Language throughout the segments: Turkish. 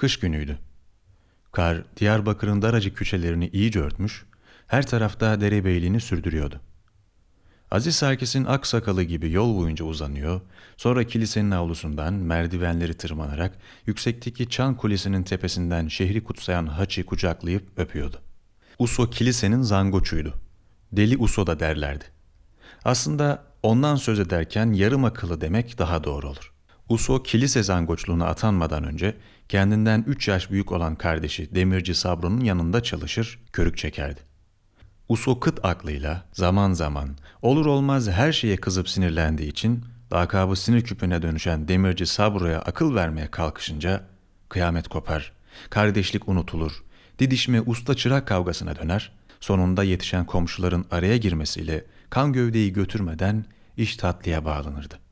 Kış günüydü. Kar Diyarbakır'ın daracık küçelerini iyice örtmüş, her tarafta derebeyliğini sürdürüyordu. Aziz Serkis'in ak sakalı gibi yol boyunca uzanıyor, sonra kilisenin avlusundan merdivenleri tırmanarak yüksekteki Çan Kulesi'nin tepesinden şehri kutsayan haçı kucaklayıp öpüyordu. Uso kilisenin zangoçuydu. Deli Uso da derlerdi. Aslında ondan söz ederken yarım akıllı demek daha doğru olur. Uso kilise zangoçluğuna atanmadan önce kendinden üç yaş büyük olan kardeşi Demirci Sabro'nun yanında çalışır, körük çekerdi. Uso kıt aklıyla zaman zaman olur olmaz her şeye kızıp sinirlendiği için lakabı sinir küpüne dönüşen Demirci Sabro'ya akıl vermeye kalkışınca kıyamet kopar, kardeşlik unutulur, didişme usta çırak kavgasına döner, sonunda yetişen komşuların araya girmesiyle kan gövdeyi götürmeden iş tatlıya bağlanırdı.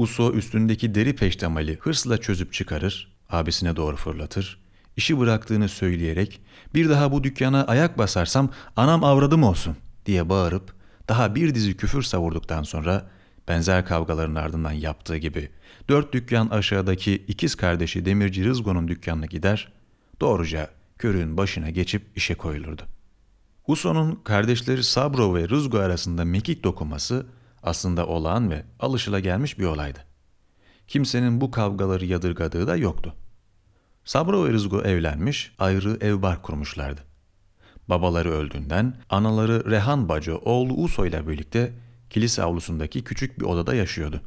Uso üstündeki deri peştemali hırsla çözüp çıkarır, abisine doğru fırlatır, işi bıraktığını söyleyerek bir daha bu dükkana ayak basarsam anam avradım olsun diye bağırıp daha bir dizi küfür savurduktan sonra benzer kavgaların ardından yaptığı gibi dört dükkan aşağıdaki ikiz kardeşi Demirci Rızgo'nun dükkanına gider, doğruca körüğün başına geçip işe koyulurdu. Uso'nun kardeşleri Sabro ve Rızgo arasında mekik dokunması aslında olağan ve alışılagelmiş bir olaydı. Kimsenin bu kavgaları yadırgadığı da yoktu. Sabro ve Rızgo evlenmiş, ayrı ev bar kurmuşlardı. Babaları öldüğünden anaları Rehan Bacı oğlu Uso ile birlikte kilise avlusundaki küçük bir odada yaşıyordu.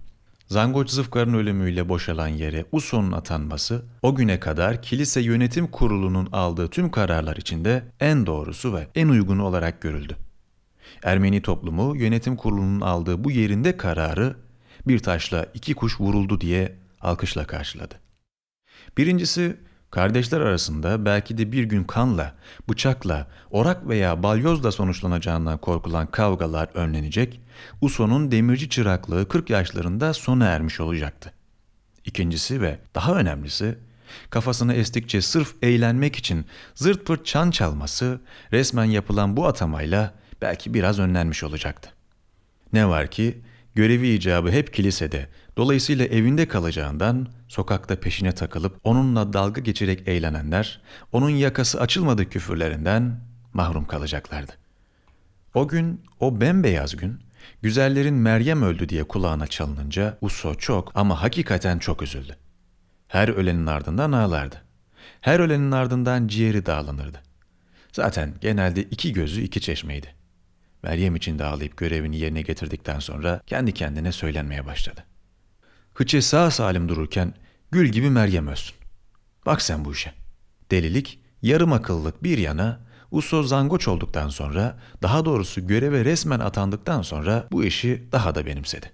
Zangoç Zıfkar'ın ölümüyle boşalan yere Uso'nun atanması o güne kadar kilise yönetim kurulunun aldığı tüm kararlar içinde en doğrusu ve en uygunu olarak görüldü. Ermeni toplumu yönetim kurulunun aldığı bu yerinde kararı bir taşla iki kuş vuruldu diye alkışla karşıladı. Birincisi kardeşler arasında belki de bir gün kanla, bıçakla, orak veya balyozla sonuçlanacağından korkulan kavgalar önlenecek, Uso'nun demirci çıraklığı 40 yaşlarında sona ermiş olacaktı. İkincisi ve daha önemlisi, kafasını estikçe sırf eğlenmek için zırt pırt çan çalması resmen yapılan bu atamayla belki biraz önlenmiş olacaktı. Ne var ki görevi icabı hep kilisede, dolayısıyla evinde kalacağından sokakta peşine takılıp onunla dalga geçerek eğlenenler, onun yakası açılmadık küfürlerinden mahrum kalacaklardı. O gün, o bembeyaz gün, güzellerin Meryem öldü diye kulağına çalınınca Uso çok ama hakikaten çok üzüldü. Her ölenin ardından ağlardı. Her ölenin ardından ciğeri dağlanırdı. Zaten genelde iki gözü iki çeşmeydi. Meryem için de ağlayıp görevini yerine getirdikten sonra kendi kendine söylenmeye başladı. Hıçı sağ salim dururken gül gibi Meryem ölsün. Bak sen bu işe. Delilik, yarım akıllılık bir yana, Uso zangoç olduktan sonra, daha doğrusu göreve resmen atandıktan sonra bu işi daha da benimsedi.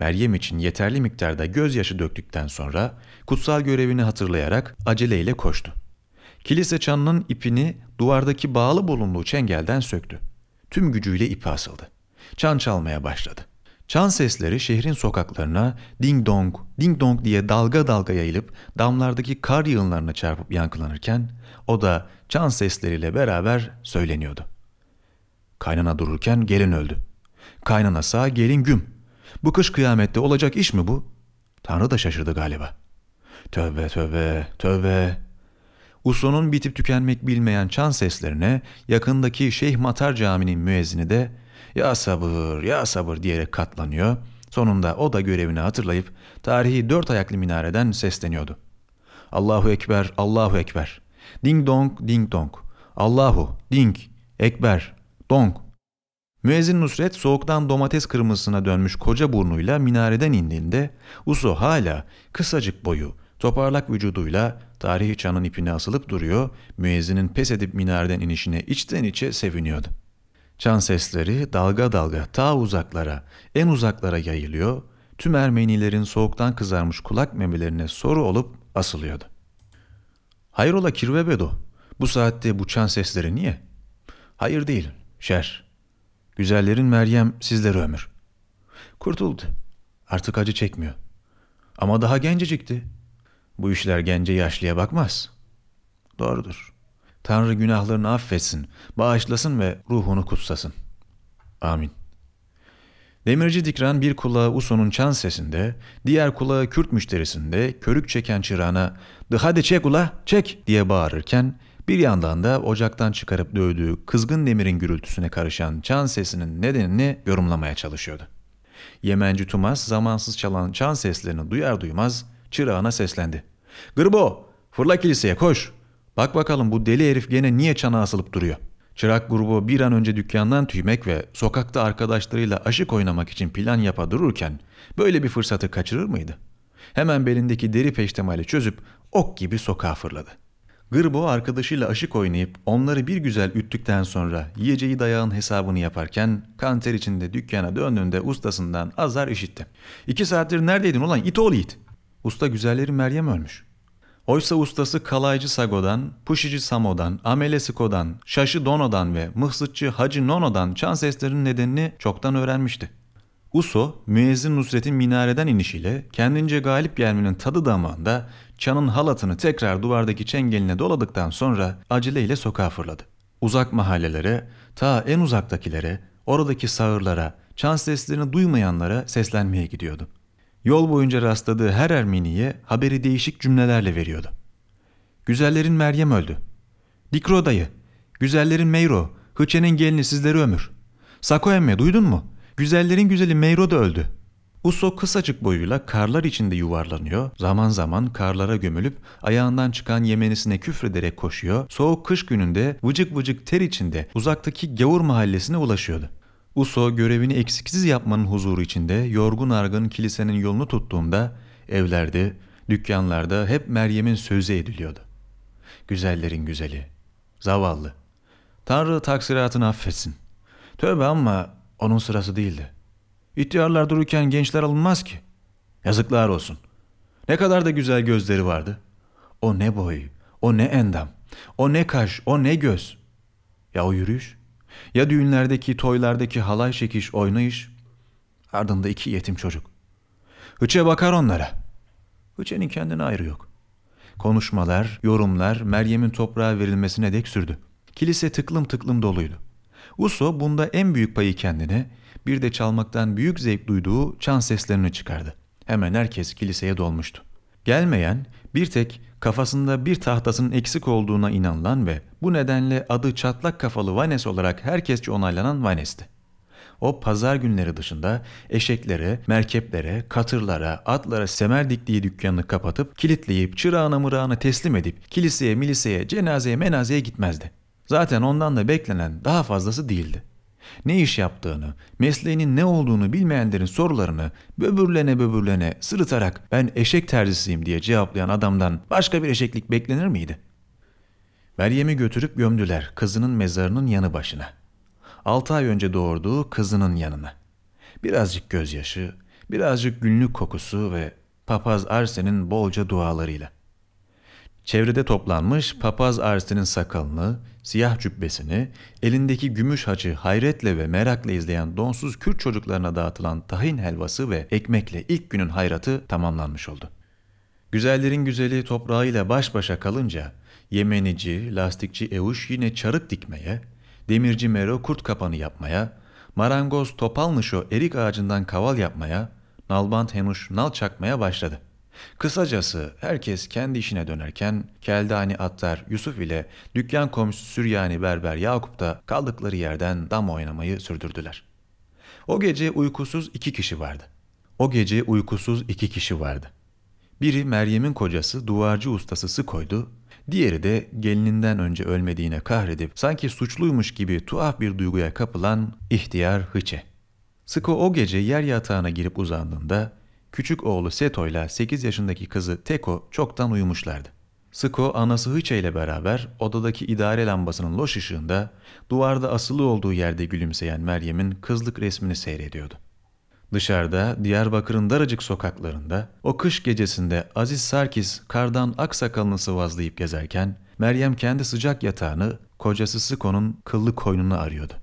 Meryem için yeterli miktarda gözyaşı döktükten sonra kutsal görevini hatırlayarak aceleyle koştu. Kilise çanının ipini duvardaki bağlı bulunduğu çengelden söktü tüm gücüyle ipi asıldı. Çan çalmaya başladı. Çan sesleri şehrin sokaklarına ding dong, ding dong diye dalga dalga yayılıp damlardaki kar yığınlarına çarpıp yankılanırken o da çan sesleriyle beraber söyleniyordu. Kaynana dururken gelin öldü. Kaynana sağ, gelin güm. Bu kış kıyamette olacak iş mi bu? Tanrı da şaşırdı galiba. Tövbe tövbe tövbe Uso'nun bitip tükenmek bilmeyen çan seslerine yakındaki Şeyh Matar Camii'nin müezzini de ya sabır ya sabır diyerek katlanıyor. Sonunda o da görevini hatırlayıp tarihi dört ayaklı minareden sesleniyordu. Allahu Ekber, Allahu Ekber. Ding dong, ding dong. Allahu, ding, Ekber, dong. Müezzin Nusret soğuktan domates kırmızısına dönmüş koca burnuyla minareden indiğinde Uso hala kısacık boyu, toparlak vücuduyla tarihi çanın ipine asılıp duruyor, müezzinin pes edip minareden inişine içten içe seviniyordu. Çan sesleri dalga dalga ta uzaklara, en uzaklara yayılıyor, tüm Ermenilerin soğuktan kızarmış kulak memelerine soru olup asılıyordu. Hayrola Kirvebedo, bu saatte bu çan sesleri niye? Hayır değil, şer. Güzellerin Meryem sizleri ömür. Kurtuldu. Artık acı çekmiyor. Ama daha gencecikti. Bu işler gence yaşlıya bakmaz. Doğrudur. Tanrı günahlarını affetsin, bağışlasın ve ruhunu kutsasın. Amin. Demirci Dikran bir kulağı Uso'nun çan sesinde, diğer kulağı Kürt müşterisinde körük çeken çırağına hadi çek ula, çek!'' diye bağırırken bir yandan da ocaktan çıkarıp dövdüğü kızgın demirin gürültüsüne karışan çan sesinin nedenini yorumlamaya çalışıyordu. Yemenci Tumas zamansız çalan çan seslerini duyar duymaz çırağına seslendi. ''Gırbo, fırla kiliseye koş. Bak bakalım bu deli herif gene niye çana asılıp duruyor?'' Çırak grubu bir an önce dükkandan tüymek ve sokakta arkadaşlarıyla aşık oynamak için plan yapa dururken böyle bir fırsatı kaçırır mıydı? Hemen belindeki deri peştemali çözüp ok gibi sokağa fırladı. Gırbo arkadaşıyla aşık oynayıp onları bir güzel üttükten sonra yiyeceği dayağın hesabını yaparken kanter içinde dükkana döndüğünde ustasından azar işitti. İki saattir neredeydin ulan it oğlu it. Usta güzelleri Meryem ölmüş. Oysa ustası Kalaycı Sago'dan, Puşici Samo'dan, Amele Siko'dan, Şaşı Dono'dan ve Mıhsıtçı Hacı Nono'dan çan seslerinin nedenini çoktan öğrenmişti. Uso, müezzin Nusret'in minareden inişiyle kendince galip gelmenin tadı damağında çanın halatını tekrar duvardaki çengeline doladıktan sonra aceleyle sokağa fırladı. Uzak mahallelere, ta en uzaktakilere, oradaki sağırlara, çan seslerini duymayanlara seslenmeye gidiyordu. Yol boyunca rastladığı her Ermeniye haberi değişik cümlelerle veriyordu. Güzellerin Meryem öldü. Dikro dayı, güzellerin Meyro, Hıçe'nin gelini sizleri ömür. Sako emme duydun mu? Güzellerin güzeli Meyro da öldü. Uso kısacık boyuyla karlar içinde yuvarlanıyor, zaman zaman karlara gömülüp ayağından çıkan yemenisine küfrederek koşuyor, soğuk kış gününde vıcık vıcık ter içinde uzaktaki gavur mahallesine ulaşıyordu. Uso görevini eksiksiz yapmanın huzuru içinde yorgun argın kilisenin yolunu tuttuğunda evlerde, dükkanlarda hep Meryem'in sözü ediliyordu. Güzellerin güzeli, zavallı. Tanrı taksiratını affetsin. Tövbe ama onun sırası değildi. İhtiyarlar dururken gençler alınmaz ki. Yazıklar olsun. Ne kadar da güzel gözleri vardı. O ne boy, o ne endam, o ne kaş, o ne göz. Ya o yürüyüş? Ya düğünlerdeki, toylardaki halay çekiş, oynayış? Ardında iki yetim çocuk. Hıçe bakar onlara. Hıçe'nin kendine ayrı yok. Konuşmalar, yorumlar Meryem'in toprağa verilmesine dek sürdü. Kilise tıklım tıklım doluydu. Uso bunda en büyük payı kendine, bir de çalmaktan büyük zevk duyduğu çan seslerini çıkardı. Hemen herkes kiliseye dolmuştu. Gelmeyen bir tek kafasında bir tahtasının eksik olduğuna inanılan ve bu nedenle adı çatlak kafalı Vanes olarak herkesçe onaylanan Vanes'ti. O pazar günleri dışında eşeklere, merkeplere, katırlara, atlara semer diktiği dükkanını kapatıp kilitleyip çırağına mırağına teslim edip kiliseye, miliseye, cenazeye, menazeye gitmezdi. Zaten ondan da beklenen daha fazlası değildi ne iş yaptığını, mesleğinin ne olduğunu bilmeyenlerin sorularını böbürlene böbürlene sırıtarak ben eşek terzisiyim diye cevaplayan adamdan başka bir eşeklik beklenir miydi? Meryem'i götürüp gömdüler kızının mezarının yanı başına. Altı ay önce doğurduğu kızının yanına. Birazcık gözyaşı, birazcık günlük kokusu ve papaz Arsen'in bolca dualarıyla. Çevrede toplanmış papaz Arsen'in sakalını, siyah cübbesini, elindeki gümüş hacı hayretle ve merakla izleyen donsuz Kürt çocuklarına dağıtılan tahin helvası ve ekmekle ilk günün hayratı tamamlanmış oldu. Güzellerin güzeli toprağıyla baş başa kalınca Yemenici, lastikçi Evuş yine çarık dikmeye, demirci Mero kurt kapanı yapmaya, marangoz Topalnışo erik ağacından kaval yapmaya, nalbant Henuş nal çakmaya başladı.'' Kısacası herkes kendi işine dönerken Keldani Attar Yusuf ile dükkan komşusu Süryani Berber Yakup da kaldıkları yerden dam oynamayı sürdürdüler. O gece uykusuz iki kişi vardı. O gece uykusuz iki kişi vardı. Biri Meryem'in kocası duvarcı ustası Sıkoydu, diğeri de gelininden önce ölmediğine kahredip sanki suçluymuş gibi tuhaf bir duyguya kapılan ihtiyar Hıçe. Sıko o gece yer yatağına girip uzandığında Küçük oğlu Seto ile 8 yaşındaki kızı Teko çoktan uyumuşlardı. Sıko anası Hıça ile beraber odadaki idare lambasının loş ışığında duvarda asılı olduğu yerde gülümseyen Meryem'in kızlık resmini seyrediyordu. Dışarıda Diyarbakır'ın daracık sokaklarında o kış gecesinde Aziz Sarkis kardan aksakalını sıvazlayıp gezerken Meryem kendi sıcak yatağını kocası Sıko'nun kıllı koynunu arıyordu.